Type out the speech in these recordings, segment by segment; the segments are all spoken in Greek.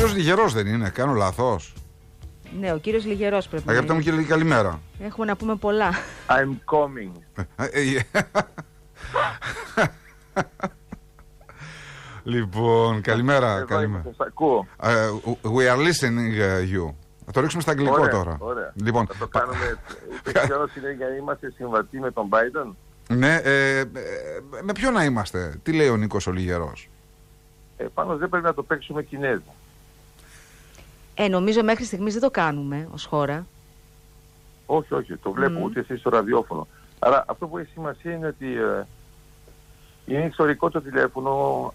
κύριος Λιγερός δεν είναι, κάνω λάθος. Ναι, ο κύριος Λιγερός πρέπει να Αγαπητέ μου είναι. κύριε, καλημέρα. Έχουμε να πούμε πολλά. I'm coming. Ε, ε, λοιπόν, καλημέρα. Εδώ καλημέρα. είμαι, σας ακούω. Ε, we are listening uh, you. Θα το ρίξουμε στα αγγλικό Ωραία, τώρα. Ωραία. Λοιπόν, Θα το κάνουμε έτσι. Ούτε καιρός είναι για να είμαστε συμβατοί με τον Biden. ναι, ε, ε, με ποιο να είμαστε, τι λέει ο Νίκος ο Λιγερός; Ε, πάνω δεν πρέπει να το παίξουμε Κινέζοι. Ε, νομίζω μέχρι στιγμής δεν το κάνουμε ως χώρα. Όχι, όχι, το βλέπω Μμμ. ούτε εσείς στο ραδιόφωνο. Άρα αυτό που έχει σημασία είναι ότι ε, είναι ιστορικό το τηλέφωνο.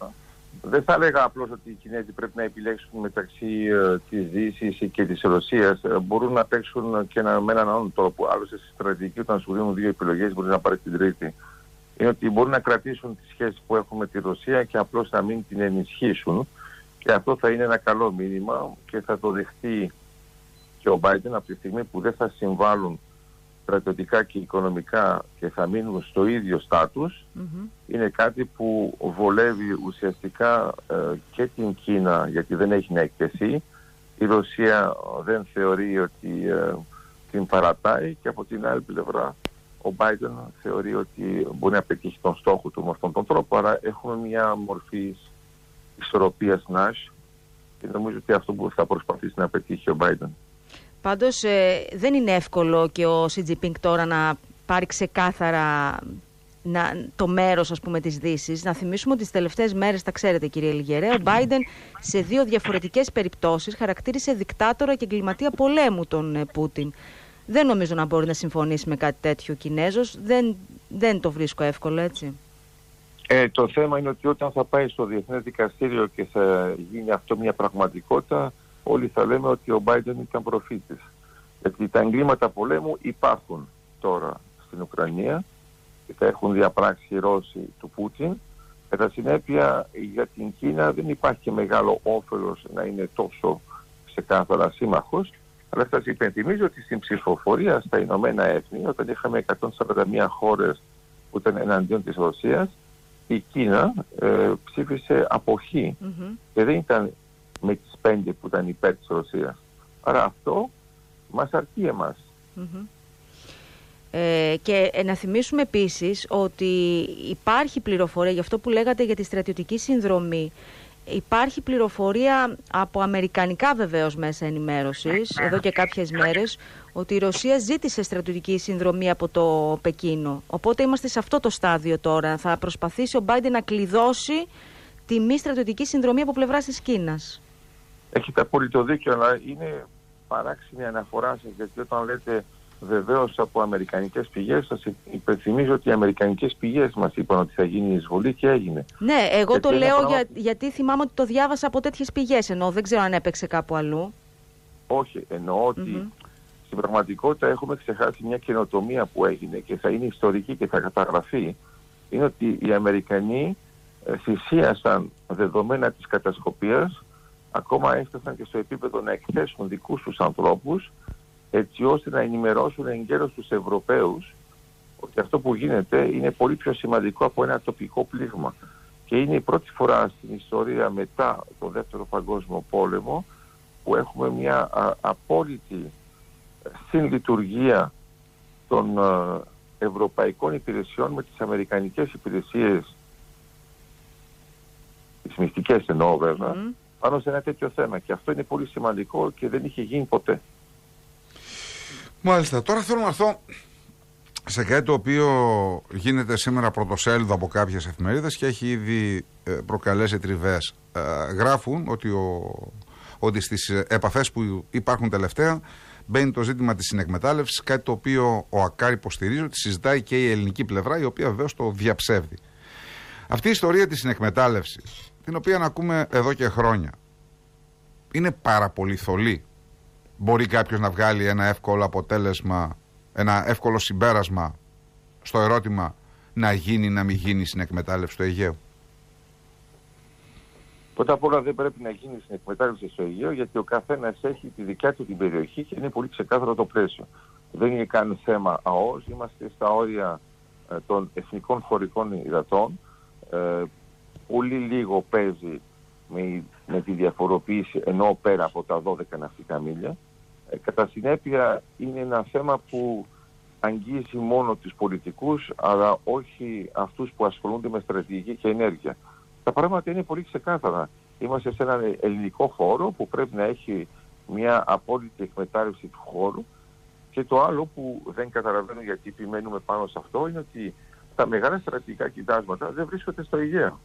Δεν θα έλεγα απλώς ότι οι Κινέζοι πρέπει να επιλέξουν μεταξύ ε, της Δύσης και της Ρωσίας. Ε, μπορούν να παίξουν και ένα, με έναν άλλον τρόπο. Άλλωστε στη στρατηγική όταν σου δίνουν δύο επιλογές μπορείς να πάρεις την τρίτη. Είναι ότι μπορούν να κρατήσουν τη σχέση που έχουν με τη Ρωσία και απλώς να μην την ενισχύσουν. Και αυτό θα είναι ένα καλό μήνυμα και θα το δεχτεί και ο Biden από τη στιγμή που δεν θα συμβάλλουν στρατιωτικά και οικονομικά και θα μείνουν στο ίδιο στάτους Μμμ. είναι κάτι που βολεύει ουσιαστικά ε, και την Κίνα γιατί δεν έχει να εκτεθεί. Η Ρωσία ε, δεν θεωρεί ότι ε, την παρατάει και από την άλλη πλευρά ο Biden θεωρεί ότι μπορεί να πετύχει τον στόχο του με αυτόν τον τρόπο. Άρα έχουμε μια μορφή ισορροπίας Nash και νομίζω ότι αυτό που θα προσπαθήσει να πετύχει ο Biden. Πάντως ε, δεν είναι εύκολο και ο Σι Τζιπίνγκ τώρα να πάρει ξεκάθαρα να, το μέρος ας πούμε της Δύσης. Να θυμίσουμε ότι τις τελευταίες μέρες, τα ξέρετε κύριε Λιγερέ, ο Μπάιντεν σε δύο διαφορετικές περιπτώσεις χαρακτήρισε δικτάτορα και εγκληματία πολέμου τον ε, Πούτιν. Δεν νομίζω να μπορεί να συμφωνήσει με κάτι τέτοιο ο Κινέζος. Δεν, δεν το βρίσκω εύκολο έτσι. Ε, το θέμα είναι ότι όταν θα πάει στο Διεθνές Δικαστήριο και θα γίνει αυτό μια πραγματικότητα, όλοι θα λέμε ότι ο Biden ήταν προφήτης. Γιατί τα εγκλήματα πολέμου υπάρχουν τώρα στην Ουκρανία και τα έχουν διαπράξει οι Ρώσοι του Πούτιν. Κατά συνέπεια για την Κίνα δεν υπάρχει και μεγάλο όφελος να είναι τόσο ξεκάθαρα σύμμαχος. Αλλά σας υπενθυμίζω ότι στην ψηφοφορία στα Ηνωμένα Έθνη, όταν είχαμε 141 χώρες που ήταν εναντίον της Ρωσίας, η Κίνα ε, ψήφισε αποχή Μμμ. και δεν ήταν με τις πέντε που ήταν υπέρ της Ρωσίας. Άρα αυτό μας αρκεί εμάς. Μμμ. Ε, και ε, να θυμίσουμε επίσης ότι υπάρχει πληροφορία, για αυτό που λέγατε για τη στρατιωτική συνδρομή, υπάρχει πληροφορία από αμερικανικά βεβαίως μέσα ενημέρωσης, εδώ και κάποιες μέρες, ότι η Ρωσία ζήτησε στρατιωτική συνδρομή από το Πεκίνο. Οπότε είμαστε σε αυτό το στάδιο τώρα. Θα προσπαθήσει ο Μπάιντεν να κλειδώσει τη μη στρατιωτική συνδρομή από πλευρά της Κίνας. Έχετε απόλυτο δίκιο, αλλά είναι παράξενη η αναφορά σας, γιατί όταν λέτε βεβαίως από αμερικανικές πηγές, σας υπενθυμίζω ότι οι αμερικανικές πηγές μας είπαν ότι θα γίνει η εισβολή και έγινε. Ναι, εγώ Γιατί το είναι λέω πράγμα- για, γιατί θυμάμαι ότι το διάβασα από τέτοιες πηγές, ενώ δεν ξέρω αν έπαιξε κάπου αλλού. Όχι, εννοώ ότι Μμμ. στην πραγματικότητα έχουμε ξεχάσει μια καινοτομία που έγινε και θα είναι ιστορική και θα καταγραφεί. Είναι ότι οι Αμερικανοί ε, θυσίασαν δεδομένα της κατασκοπίας, ακόμα έφτασαν και στο επίπεδο να εκθέσουν δικούς τους ανθρώπους, έτσι ώστε να ενημερώσουν εγκαίρως τους Ευρωπαίους ότι αυτό που γίνεται είναι πολύ πιο σημαντικό από ένα τοπικό πλήγμα. Και είναι η πρώτη φορά στην ιστορία μετά το Δεύτερο Παγκόσμιο Πόλεμο που έχουμε μια α, απόλυτη συνλειτουργία των ε, ευρωπαϊκών υπηρεσιών με τις αμερικανικές υπηρεσίες τις μυστικές εννοώ βέβαια Μμ. πάνω σε ένα τέτοιο θέμα και αυτό είναι πολύ σημαντικό και δεν είχε γίνει ποτέ. Μάλιστα. Τώρα θέλω να έρθω σε κάτι το οποίο γίνεται σήμερα πρωτοσέλιδο από κάποιες εφημερίδες και έχει ήδη ε, προκαλέσει τριβές. Ε, Γράφουν ότι, ο, ότι στις ε, επαφές που υπάρχουν τελευταία μπαίνει το ζήτημα της συνεκμετάλλευσης, κάτι το οποίο ο ΑΚΑΡ υποστηρίζει ότι συζητάει και η ελληνική πλευρά, η οποία βεβαίως το διαψεύδει. Αυτή η ιστορία της συνεκμετάλλευσης, την οποία να ακούμε εδώ και χρόνια, είναι πάρα πολύ θολή. Μπορεί κάποιος να βγάλει ένα εύκολο αποτέλεσμα, ένα εύκολο συμπέρασμα στο ερώτημα να γίνει ή να μην γίνει στην εκμετάλλευση του Αιγαίου; Πρώτα απ' όλα δεν πρέπει να γίνει στην εκμετάλλευση στο Αιγαίο γιατί ο καθένας έχει τη δικιά του την περιοχή και είναι πολύ ξεκάθαρο το πλαίσιο. Δεν είναι καν θέμα ΑΟΣ, είμαστε στα όρια ε, των εθνικών χωρικών υδατών. Ε, πολύ λίγο παίζει με με τη διαφοροποίηση ενώ πέρα από τα 12 ναυτικά μίλια. Ε, κατά συνέπεια είναι ένα θέμα που αγγίζει μόνο τους πολιτικούς αλλά όχι αυτούς που ασχολούνται με στρατηγική και ενέργεια. Τα πράγματα είναι πολύ ξεκάθαρα. Είμαστε σε έναν ελληνικό χώρο που πρέπει να έχει μια απόλυτη εκμετάλλευση του χώρου και το άλλο που δεν καταλαβαίνω γιατί επιμένουμε πάνω σε αυτό είναι ότι τα μεγάλα στρατηγικά κοιτάσματα δεν βρίσκονται στο Αιγαίο.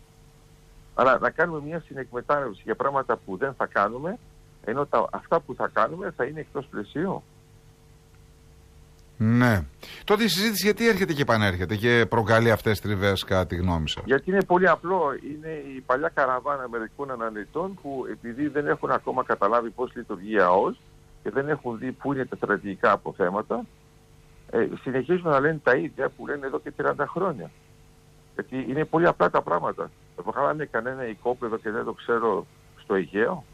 Αλλά να κάνουμε μια συνεκμετάλλευση για πράγματα που δεν θα κάνουμε, ενώ τα, αυτά που θα κάνουμε θα είναι εκτός πλαισίου. Ναι. Τότε η συζήτηση γιατί έρχεται και επανέρχεται και προκαλεί αυτές τις τριβές κατά τη γνώμη σας; Γιατί είναι πολύ απλό. Είναι η παλιά καραβάνα μερικών αναλυτών που επειδή δεν έχουν ακόμα καταλάβει πώς λειτουργεί η ΑΟΣ και δεν έχουν δει πού είναι τα στρατηγικά αποθέματα, ε, συνεχίζουν να λένε τα ίδια που λένε εδώ και 30 χρόνια. Γιατί είναι πολύ απλά τα πράγματα. Βγάλανε κανένα οικόπεδο και δεν το ξέρω στο Αιγαίο.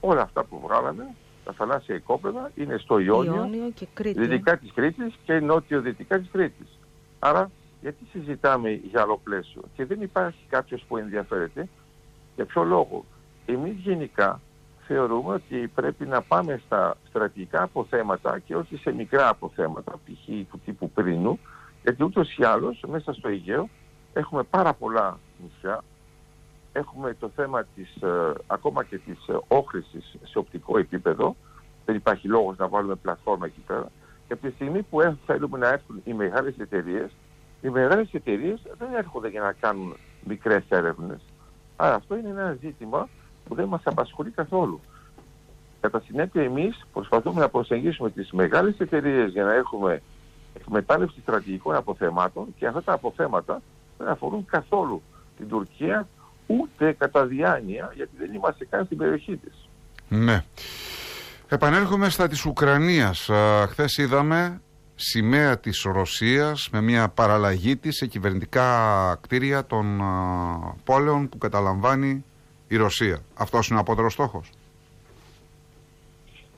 Όλα αυτά που βγάλανε, τα θαλάσσια οικόπεδα, είναι στο Ιόνιο, Ιόνιο και Κρήτης. δυτικά της Κρήτης και νότιο-δυτικά της Κρήτης. Άρα, γιατί συζητάμε για άλλο πλαίσιο και δεν υπάρχει κάποιος που ενδιαφέρεται; Για ποιο λόγο; Εμείς γενικά θεωρούμε ότι πρέπει να πάμε στα στρατηγικά αποθέματα και όχι σε μικρά αποθέματα, π.χ. του τύπου Πρίνου, γιατί ούτως ή άλλως μέσα στο Αιγαίο έχουμε πάρα πολλά νησιά, έχουμε το θέμα της, ε, ακόμα και της ε, όχρησης σε οπτικό επίπεδο, δεν υπάρχει λόγος να βάλουμε πλατφόρμα εκεί πέρα, και από τη στιγμή που ε, θέλουμε να έρθουν οι μεγάλες εταιρείες, οι μεγάλες εταιρείες δεν έρχονται για να κάνουν μικρές έρευνες. Άρα αυτό είναι ένα ζήτημα που δεν μας απασχολεί καθόλου. Κατά συνέπεια εμείς προσπαθούμε να προσεγγίσουμε τις μεγάλες εταιρείες για να έχουμε εκμετάλλευση στρατηγικών αποθεμάτων και αυτά τα αποθέματα δεν αφορούν καθόλου την Τουρκία ούτε κατά διάνοια γιατί δεν είμαστε καν στην περιοχή της. Ναι. Επανέρχομαι στα της Ουκρανίας. Χθες είδαμε σημαία της Ρωσίας με μια παραλλαγή της σε κυβερνητικά κτίρια των α, πόλεων που καταλαμβάνει η Ρωσία. Αυτός είναι ο απότερος στόχος.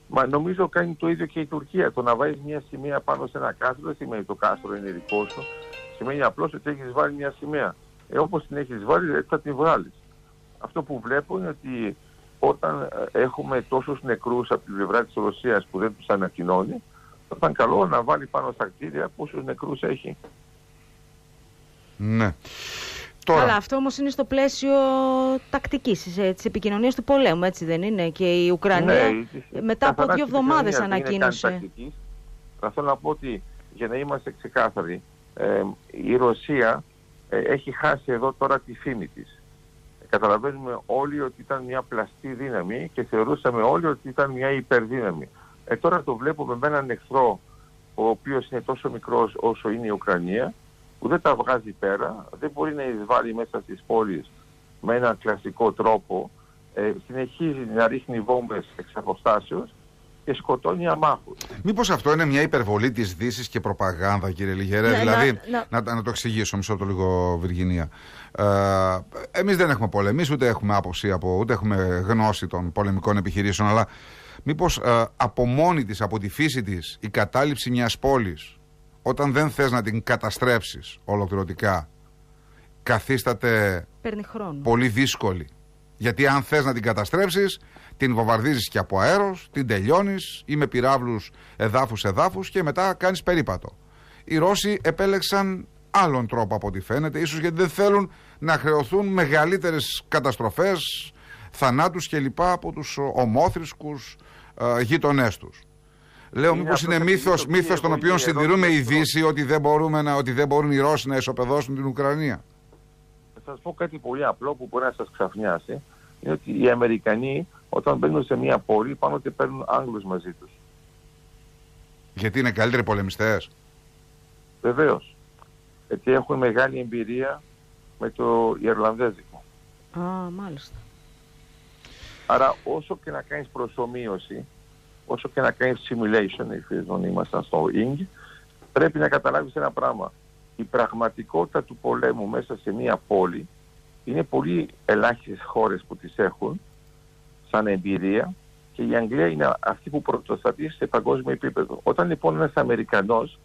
Μα νομίζω κάνει το ίδιο και η Τουρκία. Το να βάζεις μια σημαία πάνω σε ένα κάστρο δεν σημαίνει το κάστρο είναι δικό σου. Σημαίνει απλώς ότι έχεις βάλει μια σημαία. Ε, Όπως την έχεις βάλει, έτσι θα την βγάλεις. Αυτό που βλέπω είναι ότι όταν ε, έχουμε τόσους νεκρούς από την πλευρά της Ρωσίας που δεν τους ανακοινώνει, θα ήταν καλό να βάλει πάνω στα κτίρια πόσους νεκρούς έχει. Ναι. Τώρα... Αλλά αυτό όμως είναι στο πλαίσιο τακτικής της επικοινωνίας του πολέμου, έτσι δεν είναι. Και η Ουκρανία ναι, μετά από δύο εβδομάδες ανακοίνωσε. Θα θέλω να πω ότι για να είμαστε ξεκάθαροι, ε, η Ρωσία ε, έχει χάσει εδώ τώρα τη φήμη της. Καταλαβαίνουμε όλοι ότι ήταν μια πλαστή δύναμη και θεωρούσαμε όλοι ότι ήταν μια υπερδύναμη. Ε, τώρα το βλέπουμε με έναν εχθρό ο οποίος είναι τόσο μικρός όσο είναι η Ουκρανία που δεν τα βγάζει πέρα, δεν μπορεί να εισβάλλει μέσα στις πόλεις με έναν κλασικό τρόπο, ε, συνεχίζει να ρίχνει βόμβες εξ αποστάσεως και σκοτώνει αμάχους. Μήπως αυτό είναι μια υπερβολή της δύσης και προπαγάνδα κύριε Λιγερέ, ναι, δηλαδή να, να, να, το εξηγήσω μισό το λίγο Βιργινία. Ε, εμείς δεν έχουμε πολεμήσει, ούτε έχουμε άποψη από, ούτε έχουμε γνώση των πολεμικών επιχειρήσεων, αλλά μήπως ε, από μόνη της, από τη φύση της, η κατάληψη μιας πόλης όταν δεν θες να την καταστρέψεις ολοκληρωτικά καθίσταται πολύ δύσκολη. Γιατί αν θες να την καταστρέψεις την βομβαρδίζεις και από αέρος, την τελειώνεις ή με πυράβλους εδάφους εδάφους και μετά κάνεις περίπατο. Οι Ρώσοι επέλεξαν άλλον τρόπο από ό,τι φαίνεται, ίσως γιατί δεν θέλουν να χρεωθούν μεγαλύτερες καταστροφές, θανάτους κλπ. από τους ομόθρησκους ε, γείτονές τους. Λέω, μήπως είναι μύθος μύθος τον οποίο συντηρούμε η Δύση ότι δεν, μπορούμε να, ότι δεν μπορούν οι Ρώσοι να ισοπεδώσουν την Ουκρανία. Θα σας πω κάτι πολύ απλό που μπορεί να σας ξαφνιάσει. Είναι ότι οι Αμερικανοί όταν μπαίνουν σε μια πόλη πάνω ότι παίρνουν Άγγλους μαζί τους. Γιατί είναι καλύτεροι πολεμιστές; Βεβαίως. Γιατί έχουν μεγάλη εμπειρία με το Ιρλανδέζικο. Α, μάλιστα. Άρα όσο και να κάνεις προσωμείωση όσο και να κάνεις simulation, εφόσον ήμασταν στο ING, πρέπει να καταλάβεις ένα πράγμα. Η πραγματικότητα του πολέμου μέσα σε μια πόλη είναι πολύ ελάχιστες χώρες που τις έχουν σαν εμπειρία και η Αγγλία είναι αυτή που πρωτοστατεί σε παγκόσμιο επίπεδο. Όταν λοιπόν ένας Αμερικανός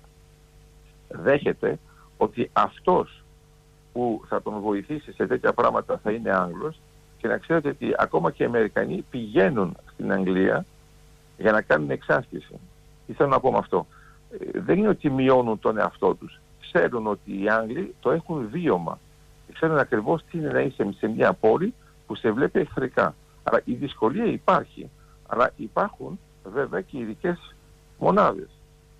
δέχεται ότι αυτός που θα τον βοηθήσει σε τέτοια πράγματα θα είναι Άγγλος, Και να ξέρετε ότι ακόμα και οι Αμερικανοί πηγαίνουν στην Αγγλία για να κάνουν εξάσκηση. Τι θέλω να πω με αυτό; Ε, δεν είναι ότι μειώνουν τον εαυτό τους. Ξέρουν ότι οι Άγγλοι το έχουν βίωμα. Ξέρουν ακριβώς τι είναι να είσαι σε μια πόλη που σε βλέπει εχθρικά. Άρα η δυσκολία υπάρχει. Αλλά υπάρχουν βέβαια και ειδικές μονάδες.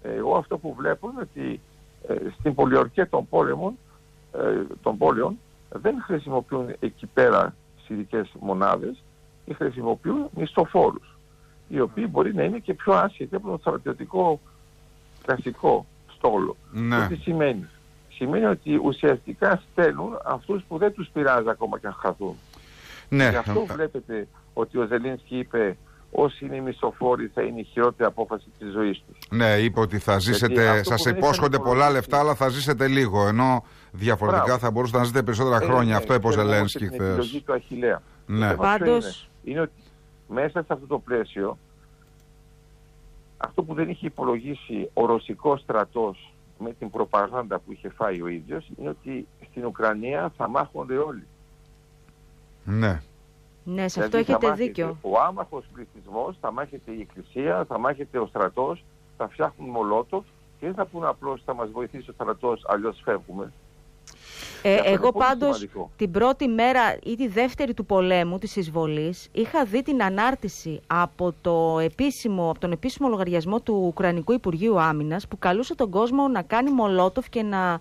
Εγώ αυτό που βλέπω είναι ότι ε, στην πολιορκία των πόλεμων, ε, των πόλεων δεν χρησιμοποιούν εκεί πέρα ειδικές μονάδες ή χρησιμοποιούν μισθοφόρους οι οποίοι μπορεί να είναι και πιο άσχετοι από το στρατιωτικό κλασικό στόλο. Ναι. Τι σημαίνει; Σημαίνει ότι ουσιαστικά στέλνουν αυτούς που δεν τους πειράζει ακόμα και αν χαθούν. Ναι. Γι' αυτό βλέπετε ότι ο Ζελίνσκι είπε όσοι είναι μισοφόροι θα είναι η χειρότερη απόφαση της ζωής τους. Ναι, είπε ότι θα ζήσετε, σας υπόσχονται πολλά λεφτά, αλλά θα ζήσετε λίγο, ενώ διαφορετικά Μπράβο. θα μπορούσατε να ζήσετε περισσότερα ε, χρόνια. Ναι, αυτό είπε ο Ζελένσκι χθε. Είναι η επιλογή του Αχιλέα. Ναι. Πάντως... Είναι, είναι ότι μέσα σε αυτό το πλαίσιο αυτό που δεν είχε υπολογίσει ο ρωσικός στρατός με την προπαγάνδα που είχε φάει ο ίδιος είναι ότι στην Ουκρανία θα μάχονται όλοι. Ναι. Ναι, σε αυτό δηλαδή έχετε δίκιο. Ο άμαχος πληθυσμός, θα μάχεται η εκκλησία, θα μάχεται ο στρατός, θα φτιάχνουν μολότοφ και δεν θα πούνε απλώς θα μας βοηθήσει ο στρατός, αλλιώς φεύγουμε. Ε, εγώ πάντως την πρώτη μέρα ή τη δεύτερη του πολέμου της εισβολής είχα δει την ανάρτηση από, το επίσημο, από τον επίσημο λογαριασμό του Ουκρανικού Υπουργείου Άμυνας που καλούσε τον κόσμο να κάνει μολότοφ και να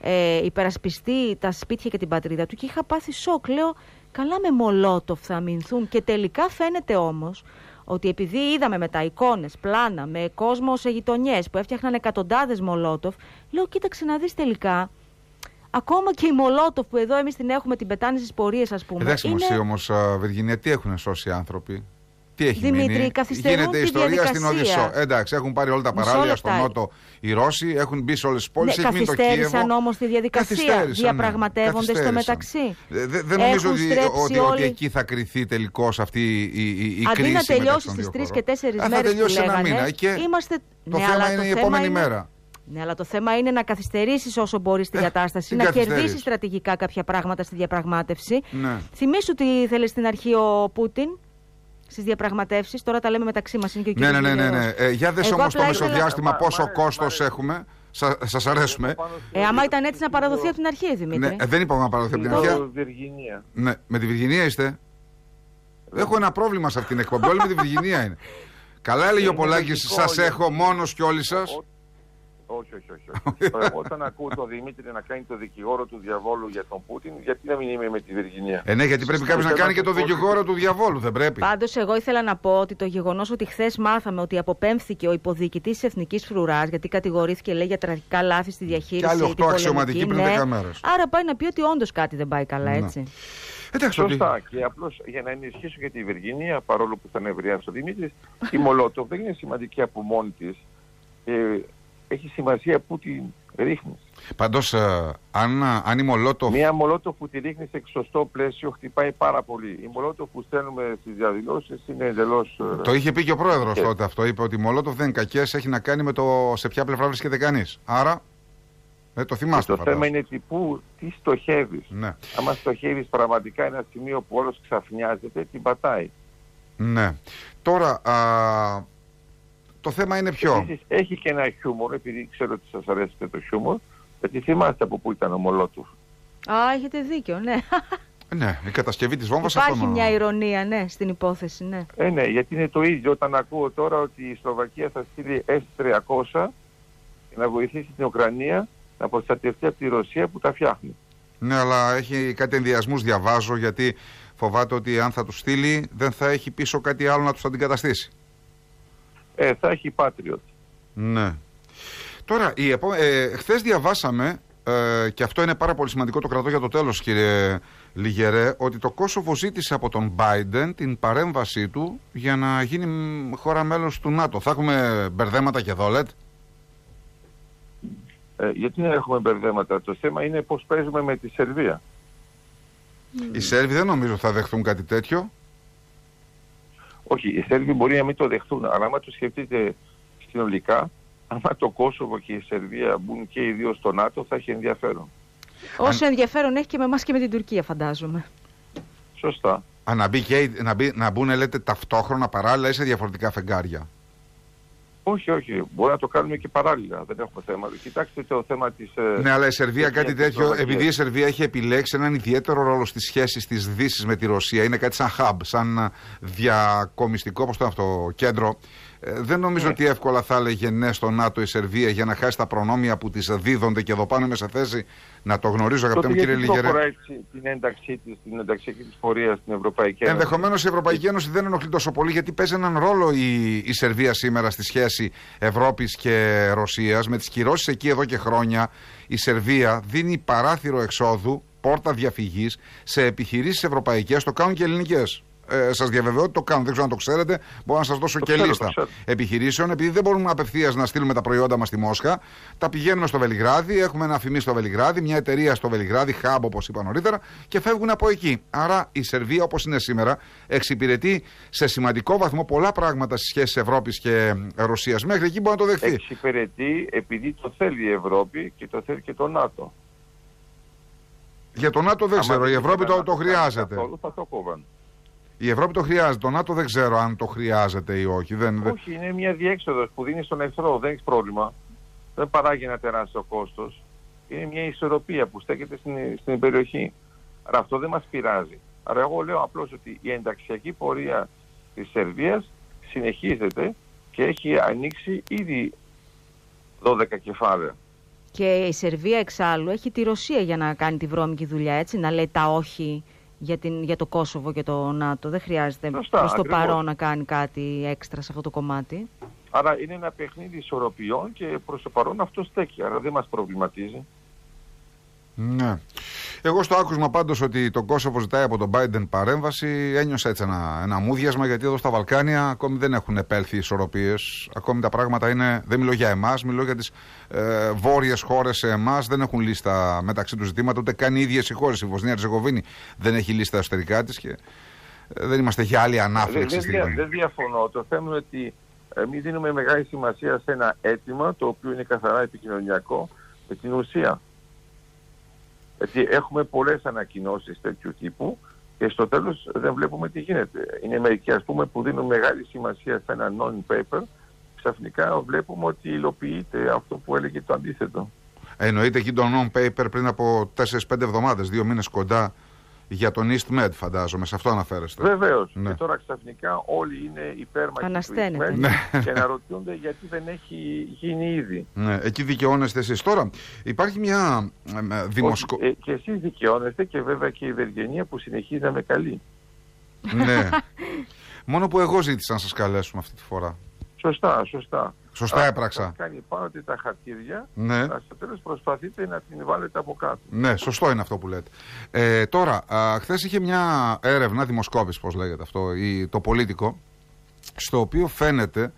ε, υπερασπιστεί τα σπίτια και την πατρίδα του. Και είχα πάθει σοκ. Λέω καλά με μολότοφ θα αμυνθούν και τελικά φαίνεται όμως ότι επειδή είδαμε με τα εικόνες, πλάνα, με κόσμο σε γειτονιές που έφτιαχναν εκατοντάδες μολότοφ, λέω κοίταξε να δεις τελικά Ακόμα και η Μολότοφ που εδώ εμείς την έχουμε, την πετάνε στις πορείες, ας πούμε. Εντάξει, είναι... όμως, Βεργινία, τι έχουν σώσει οι άνθρωποι; Τι έχει Δημήτρη, μείνει; Γίνεται η ιστορία στην Οδυσσό. Εντάξει, έχουν πάρει όλα τα παράλια στον Νότο οι Ρώσοι, έχουν μπει σε όλες τις πόλεις. Ναι, καθυστέρησαν όμως τη διαδικασία. Ναι. Διαπραγματεύονται ναι. στο μεταξύ. Δεν δε νομίζω ότι, ότι, ότι, εκεί θα κρυθεί τελικώς αυτή η, η, η Αντί κρίση. Αντί να τελειώσει στις τρεις και τέσσερις μέρες. Θα τελειώσει ένα μήνα. Είμαστε... Το θέμα είναι η επόμενη μέρα. Ναι, αλλά το θέμα είναι να καθυστερήσεις όσο μπορείς τη ε, διατάσταση, να κερδίσεις στρατηγικά κάποια πράγματα στη διαπραγμάτευση. Ναι. Θυμήσου τι ήθελε στην αρχή ο Πούτιν στις διαπραγματεύσεις. Τώρα τα λέμε μεταξύ μας. Είναι και ο ναι, ναι, ναι, ναι, ναι. Ε, για δες όμως το μεσοδιάστημα πόσο κόστος έχουμε. Σα σας αρέσουμε. Ε, άμα ήταν έτσι να παραδοθεί από την αρχή, Δημήτρη. Ναι, ε, δεν είπαμε να παραδοθεί από την αρχή. Ναι, με τη Βυργινία είστε; Έχω ένα πρόβλημα σε αυτήν την εκπομπή. Όλοι με τη Βυργινία είναι. Καλά έλεγε ο Πολάκης, σας έχω μόνος και όλοι σας. Όχι, όχι, όχι. όχι. Όταν ακούω τον Δημήτρη να κάνει το δικηγόρο του διαβόλου για τον Πούτιν, γιατί να μην είμαι με τη Βυργινία. Ε, ναι, γιατί πρέπει κάποιος να κάνει και το δικηγόρο του διαβόλου, δεν πρέπει. Πάντως, εγώ ήθελα να πω ότι το γεγονός ότι χθες μάθαμε ότι αποπέμφθηκε ο υποδιοικητή της Εθνικής Φρουράς, γιατί κατηγορήθηκε λέει για τραγικά λάθη στη διαχείριση. Και άλλοι 8 αξιωματικοί πριν 10 ναι. μέρες. Άρα πάει να πει ότι όντως κάτι δεν πάει καλά, έτσι. Ναι. Εντάξει, Σωστά. Και απλώς για να ενισχύσω για τη Βυργινία, παρόλο που θα νευριάσει ο Δημήτρης, η Μολότοβ δεν είναι σημαντική από μόνη της. Ε, έχει σημασία που την ρίχνεις. Πάντως, ε, αν, αν η Μολότοφ. Μία Μολότοφ που τη ρίχνεις σε σωστό πλαίσιο χτυπάει πάρα πολύ. Η Μολότοφ που στέλνουμε στις διαδηλώσεις είναι εντελώς. Ε, το είχε πει και ο πρόεδρος τότε αυτό. Είπε ότι η Μολότοφ δεν είναι κακές, έχει να κάνει με το σε ποια πλευρά βρίσκεται κανείς. Άρα. Ε, το θυμάστε. το θέμα είναι τι, που, τι στοχεύεις. Ναι. Άμα στοχεύεις πραγματικά ένα σημείο που όλος ξαφνιάζεται, την πατάει. Ναι. Τώρα, α, το θέμα είναι ποιο; Επίσης, έχει και ένα χιούμορ, επειδή ξέρω ότι σας αρέσει το χιούμορ, γιατί θυμάστε από πού ήταν ο Μολότοφ. Α, έχετε δίκιο, ναι. Ναι, η κατασκευή της βόμβας Υπάρχει ακόμα... μια ηρωνία, ναι, στην υπόθεση, ναι. Ε, ναι, γιατί είναι το ίδιο όταν ακούω τώρα ότι η Σλοβακία θα στείλει S-300 να βοηθήσει την Ουκρανία να προστατευτεί από τη Ρωσία που τα φτιάχνει. Ναι, αλλά έχει κάτι ενδιασμούς διαβάζω γιατί φοβάται ότι αν θα τους στείλει δεν θα έχει πίσω κάτι άλλο να τους αντικαταστήσει. Ε, θα έχει Patriot. Ναι. Τώρα, η επό... ε, χθες διαβάσαμε, ε, και αυτό είναι πάρα πολύ σημαντικό, το κρατώ για το τέλος κύριε Λιγερέ, ότι το Κόσοβο ζήτησε από τον Biden την παρέμβασή του για να γίνει χώρα μέλος του ΝΑΤΟ. Θα έχουμε μπερδέματα και εδώ, λέτε; Ε, γιατί δεν έχουμε μπερδέματα; Το θέμα είναι πώς παίζουμε με τη Σερβία. Οι Σέρβοι δεν νομίζω θα δεχθούν κάτι τέτοιο. Όχι, οι Σέρβοι μπορεί να μην το δεχτούν, αλλά άμα το σκεφτείτε συνολικά, άμα το Κόσοβο και η Σερβία μπουν και οι δύο στο ΝΑΤΟ, θα έχει ενδιαφέρον. Όσο ενδιαφέρον έχει και με εμάς και με την Τουρκία, φαντάζομαι. Σωστά. Α, να, μπει και, να, μπει, να μπουν, λέτε, ταυτόχρονα παράλληλα ή σε διαφορετικά φεγγάρια. Όχι, όχι. Μπορεί να το κάνουμε και παράλληλα. Δεν έχουμε θέμα. Κοιτάξτε το θέμα της. Ε, ναι, αλλά η Σερβία κάτι τέτοιο. Επειδή η Σερβία έχει επιλέξει έναν ιδιαίτερο ρόλο στις σχέσεις της Δύσης με τη Ρωσία, είναι κάτι σαν hub, σαν διακομιστικό, όπω το αυτό, κέντρο. Ε, δεν νομίζω ναι. ότι εύκολα θα έλεγε ναι στο ΝΑΤΟ η Σερβία για να χάσει τα προνόμια που της δίδονται και εδώ πάνω είμαι σε θέση να το γνωρίζω, αγαπητέ μου κύριε Λιγερέ. Δεν την ένταξή της, την ενταξιακή της πορεία στην Ευρωπαϊκή Ένωση. Ενδεχομένως η Ευρωπαϊκή Ένωση δεν ενοχλεί τόσο πολύ γιατί παίζει έναν ρόλο η, η Σερβία σήμερα στη σχέση Ευρώπης και Ρωσίας. Με τις κυρώσεις εκεί εδώ και χρόνια η Σερβία δίνει παράθυρο εξόδου, πόρτα διαφυγής σε επιχειρήσεις ευρωπαϊκές, το κάνουν και ελληνικές ε, σας διαβεβαιώ ότι το κάνουν. Δεν ξέρω αν το ξέρετε. Μπορώ να σας δώσω το και ξέρω, λίστα επιχειρήσεων. Επειδή δεν μπορούμε απευθείας να στείλουμε τα προϊόντα μας στη Μόσχα, τα πηγαίνουμε στο Βελιγράδι. Έχουμε ένα αφημί στο Βελιγράδι, μια εταιρεία στο Βελιγράδι, hub όπως είπα νωρίτερα, και φεύγουν από εκεί. Άρα η Σερβία, όπως είναι σήμερα, εξυπηρετεί σε σημαντικό βαθμό πολλά πράγματα στις σχέσεις Ευρώπης και Ρωσίας. Μέχρι εκεί μπορεί να το δεχθεί. Εξυπηρετεί επειδή το θέλει η Ευρώπη και το θέλει και το ΝΑΤΟ. Για το ΝΑΤΟ δεν ξέρω. Η Ευρώπη το, το χρειάζεται. θα το η Ευρώπη το χρειάζεται. Το ΝΑΤΟ δεν ξέρω αν το χρειάζεται ή όχι. Δεν, όχι, είναι μια διέξοδος που δίνει στον εχθρό. Δεν έχεις πρόβλημα. Δεν παράγει ένα τεράστιο κόστος. Είναι μια ισορροπία που στέκεται στην, στην περιοχή. Άρα αυτό δεν μας πειράζει. Άρα εγώ λέω απλώς ότι η ενταξιακή πορεία της Σερβίας συνεχίζεται και έχει ανοίξει ήδη 12 κεφάλαια. Και η Σερβία εξάλλου έχει τη Ρωσία για να κάνει τη βρώμικη δουλειά, έτσι, να λέει τα όχι για, την, για το Κόσοβο και το ΝΑΤΟ. Δεν χρειάζεται προς το παρόν να κάνει κάτι έξτρα σε αυτό το κομμάτι. Άρα είναι ένα παιχνίδι ισορροπιών και προς το παρόν αυτό στέκει. Άρα δεν μας προβληματίζει. Ναι. Εγώ στο άκουσμα πάντως ότι το Κόσοβο ζητάει από τον Biden παρέμβαση ένιωσα έτσι ένα, ένα μούδιασμα γιατί εδώ στα Βαλκάνια ακόμη δεν έχουν επέλθει ισορροπίες. Ακόμη τα πράγματα είναι, δεν μιλώ για εμάς, μιλώ για τις ε, βόρειες χώρες σε εμάς. Δεν έχουν λίστα μεταξύ τους ζητήματα, ούτε καν οι ίδιες οι χώρες. Η Βοσνία Ριζεγοβίνη δεν έχει λίστα εσωτερικά της και ε, δεν είμαστε για άλλη ανάφλεξη. Δεν, δεν, δεν διαφωνώ. Το θέμα είναι ότι εμείς δίνουμε μεγάλη σημασία σε ένα αίτημα το οποίο είναι καθαρά επικοινωνιακό με την ουσία. Γιατί έχουμε πολλές ανακοινώσεις τέτοιου τύπου και στο τέλος δεν βλέπουμε τι γίνεται. Είναι μερικοί ας πούμε που δίνουν μεγάλη σημασία σε ένα non-paper ξαφνικά βλέπουμε ότι υλοποιείται αυτό που έλεγε το αντίθετο. Εννοείται εκεί το non-paper πριν από 4-5 εβδομάδες, δύο μήνες κοντά για τον East Med, φαντάζομαι, σε αυτό αναφέρεστε. Βεβαίως. Ναι. Και τώρα ξαφνικά όλοι είναι υπέρμαχοι του East Med ναι. και αναρωτιούνται γιατί δεν έχει γίνει ήδη. Ναι, εκεί δικαιώνεστε εσείς. Τώρα, υπάρχει μια δημοσκο... Ε, και εσείς δικαιώνεστε και βέβαια και η Βεργενία που συνεχίζει να με καλεί. Ναι. Μόνο που εγώ ζήτησα να σας καλέσουμε αυτή τη φορά. Σωστά, σωστά. Σωστά έπραξα. κάνει πάνω τα χαρτίδια, ναι. αλλά στο τέλο προσπαθείτε να την βάλετε από κάτω. Ναι, σωστό είναι αυτό που λέτε. Ε, τώρα, χθες είχε μια έρευνα, δημοσκόπηση, πώς λέγεται αυτό, η, το πολίτικο, στο οποίο φαίνεται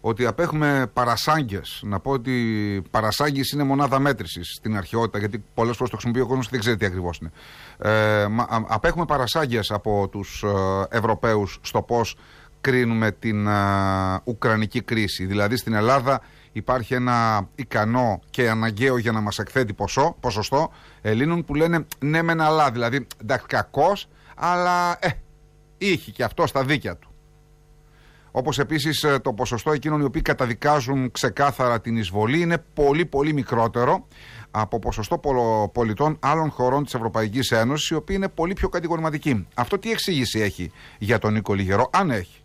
ότι απέχουμε παρασάγκε. Να πω ότι παρασάγκη είναι μονάδα μέτρησης στην αρχαιότητα, γιατί πολλές φορές το χρησιμοποιεί ο κόσμος και δεν ξέρει τι ακριβώς είναι. Ε, απέχουμε παρασάγκε από τους ε, Ευρωπαίους στο πώς κρίνουμε την Ουκρανική κρίση. Δηλαδή στην Ελλάδα υπάρχει ένα ικανό και αναγκαίο για να μας εκθέτει ποσό, ποσοστό Ελλήνων που λένε ναι μεν αλλά, δηλαδή εντάξει κακός, αλλά ε, είχε και αυτό στα δίκια του. Όπως επίσης ε, το ποσοστό εκείνων οι οποίοι καταδικάζουν ξεκάθαρα την εισβολή είναι πολύ πολύ μικρότερο από ποσοστό πολιτών άλλων χωρών της Ευρωπαϊκής Ένωσης οι οποίοι είναι πολύ πιο κατηγορηματικοί. Αυτό τι εξήγηση έχει για τον Νίκο Λιγερό, αν έχει;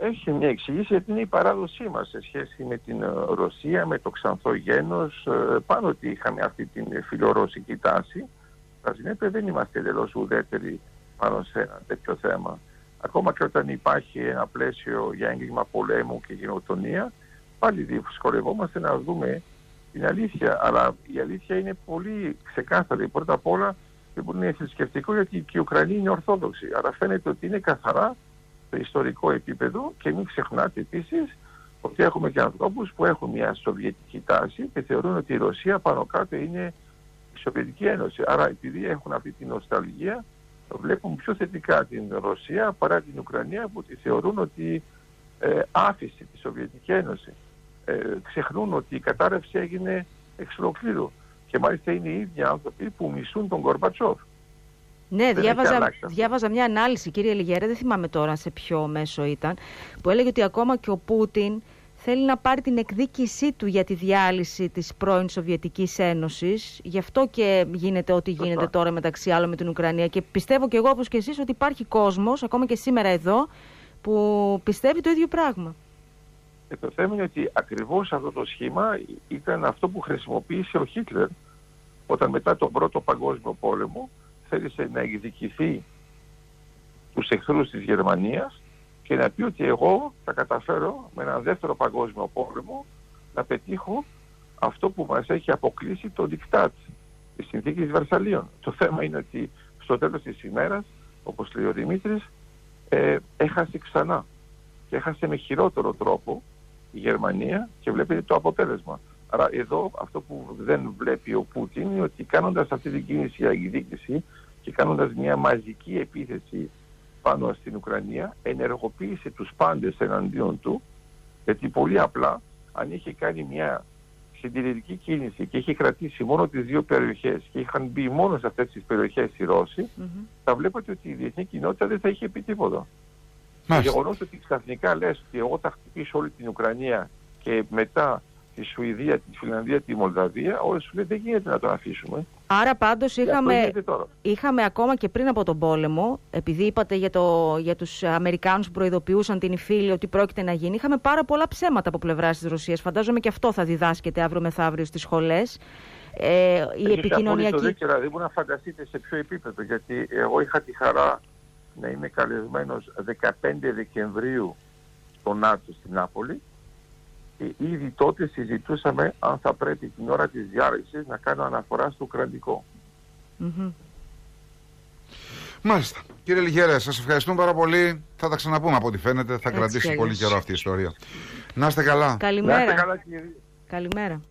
Έχει μια εξήγηση γιατί είναι η παράδοσή μας σε σχέση με την ε, Ρωσία, με το ξανθό γένος, ε, πάνω ότι είχαμε αυτή την φιλορώσικη τάση. Τα συνέπεια δεν είμαστε εντελώς ουδέτεροι πάνω σε ένα τέτοιο θέμα. Ακόμα και όταν υπάρχει ένα πλαίσιο για έγκλημα πολέμου και γενοτονία, πάλι δυσκολευόμαστε να δούμε την αλήθεια. Αλλά η αλήθεια είναι πολύ ξεκάθαρη. Πρώτα απ' όλα δεν μπορεί να είναι θρησκευτικό γιατί και η Ουκρανία είναι ορθόδοξη. Άρα φαίνεται ότι είναι καθαρά στο ιστορικό επίπεδο και μην ξεχνάτε επίσης ότι έχουμε και ανθρώπους που έχουν μια σοβιετική τάση και θεωρούν ότι η Ρωσία πάνω κάτω είναι η Σοβιετική Ένωση. Άρα επειδή έχουν αυτή την νοσταλγία βλέπουν πιο θετικά την Ρωσία παρά την Ουκρανία που τη θεωρούν ότι ε, άφησε τη Σοβιετική Ένωση. Ε, ξεχνούν ότι η κατάρρευση έγινε εξ ολοκλήρου. Και μάλιστα είναι οι ίδιοι άνθρωποι που μισούν τον Κορμπατσόφ. Ναι, διάβαζα, διάβαζα μια ανάλυση, κύριε Λιγέρα, δεν θυμάμαι τώρα σε ποιο μέσο ήταν, που έλεγε ότι ακόμα και ο Πούτιν θέλει να πάρει την εκδίκησή του για τη διάλυση της πρώην Σοβιετικής Ένωσης. Γι' αυτό και γίνεται ό,τι γίνεται τώρα μεταξύ άλλων με την Ουκρανία. Και πιστεύω και εγώ όπως και εσείς ότι υπάρχει κόσμος, ακόμα και σήμερα εδώ, που πιστεύει το ίδιο πράγμα. Και το θέμα είναι ότι ακριβώς αυτό το σχήμα ήταν αυτό που χρησιμοποίησε ο Χίτλερ όταν μετά τον πρώτο παγκόσμιο πόλεμο θέλησε να εκδικηθεί τους εχθρούς της Γερμανίας και να πει ότι εγώ θα καταφέρω με ένα δεύτερο παγκόσμιο πόλεμο να πετύχω αυτό που μας έχει αποκλείσει το δικτάτ της συνθήκης Βαρσαλίων. Το θέμα είναι ότι στο τέλος της ημέρας, όπως λέει ο Δημήτρης, ε, έχασε ξανά και έχασε με χειρότερο τρόπο η Γερμανία και βλέπετε το αποτέλεσμα. Άρα εδώ αυτό που δεν βλέπει ο Πούτιν είναι ότι κάνοντας αυτή την κίνηση για εκδίκηση και κάνοντας μια μαζική επίθεση πάνω στην Ουκρανία ενεργοποίησε τους πάντες εναντίον του γιατί πολύ απλά αν είχε κάνει μια συντηρητική κίνηση και είχε κρατήσει μόνο τις δύο περιοχές και είχαν μπει μόνο σε αυτές τις περιοχές οι Ρώσοι mm-hmm. θα βλέπετε ότι η διεθνή κοινότητα δεν θα είχε πει τίποτα. Το γεγονός ότι ξαφνικά λες ότι εγώ θα χτυπήσω όλη την Ουκρανία και μετά τη Σουηδία, τη Φιλανδία, τη Μολδαβία, όλες σου λέει δεν γίνεται να τον αφήσουμε. Άρα πάντως είχαμε, είχαμε ακόμα και πριν από τον πόλεμο, επειδή είπατε για, το, για τους Αμερικάνους που προειδοποιούσαν την Ιφίλη ότι πρόκειται να γίνει, είχαμε πάρα πολλά ψέματα από πλευράς της Ρωσίας. Φαντάζομαι και αυτό θα διδάσκεται αύριο μεθαύριο στις σχολές. Ε, η επικοινωνιακή... Δεν δηλαδή μπορεί να φανταστείτε σε ποιο επίπεδο, γιατί εγώ είχα τη χαρά να είμαι καλεσμένος 15 Δεκεμβρίου στο ΝΑΤΣΟ στην Νάπολη και ήδη τότε συζητούσαμε αν θα πρέπει την ώρα της διάρρησης να κάνω αναφορά στο ουκρανικό. Μάλιστα. Κύριε Λιγέρα, σας ευχαριστούμε πάρα πολύ. Θα τα ξαναπούμε από ό,τι φαίνεται. Θα κρατήσει πολύ καιρό αυτή η ιστορία. Να είστε καλά. Καλημέρα. Να είστε καλά, κύριε. Καλημέρα.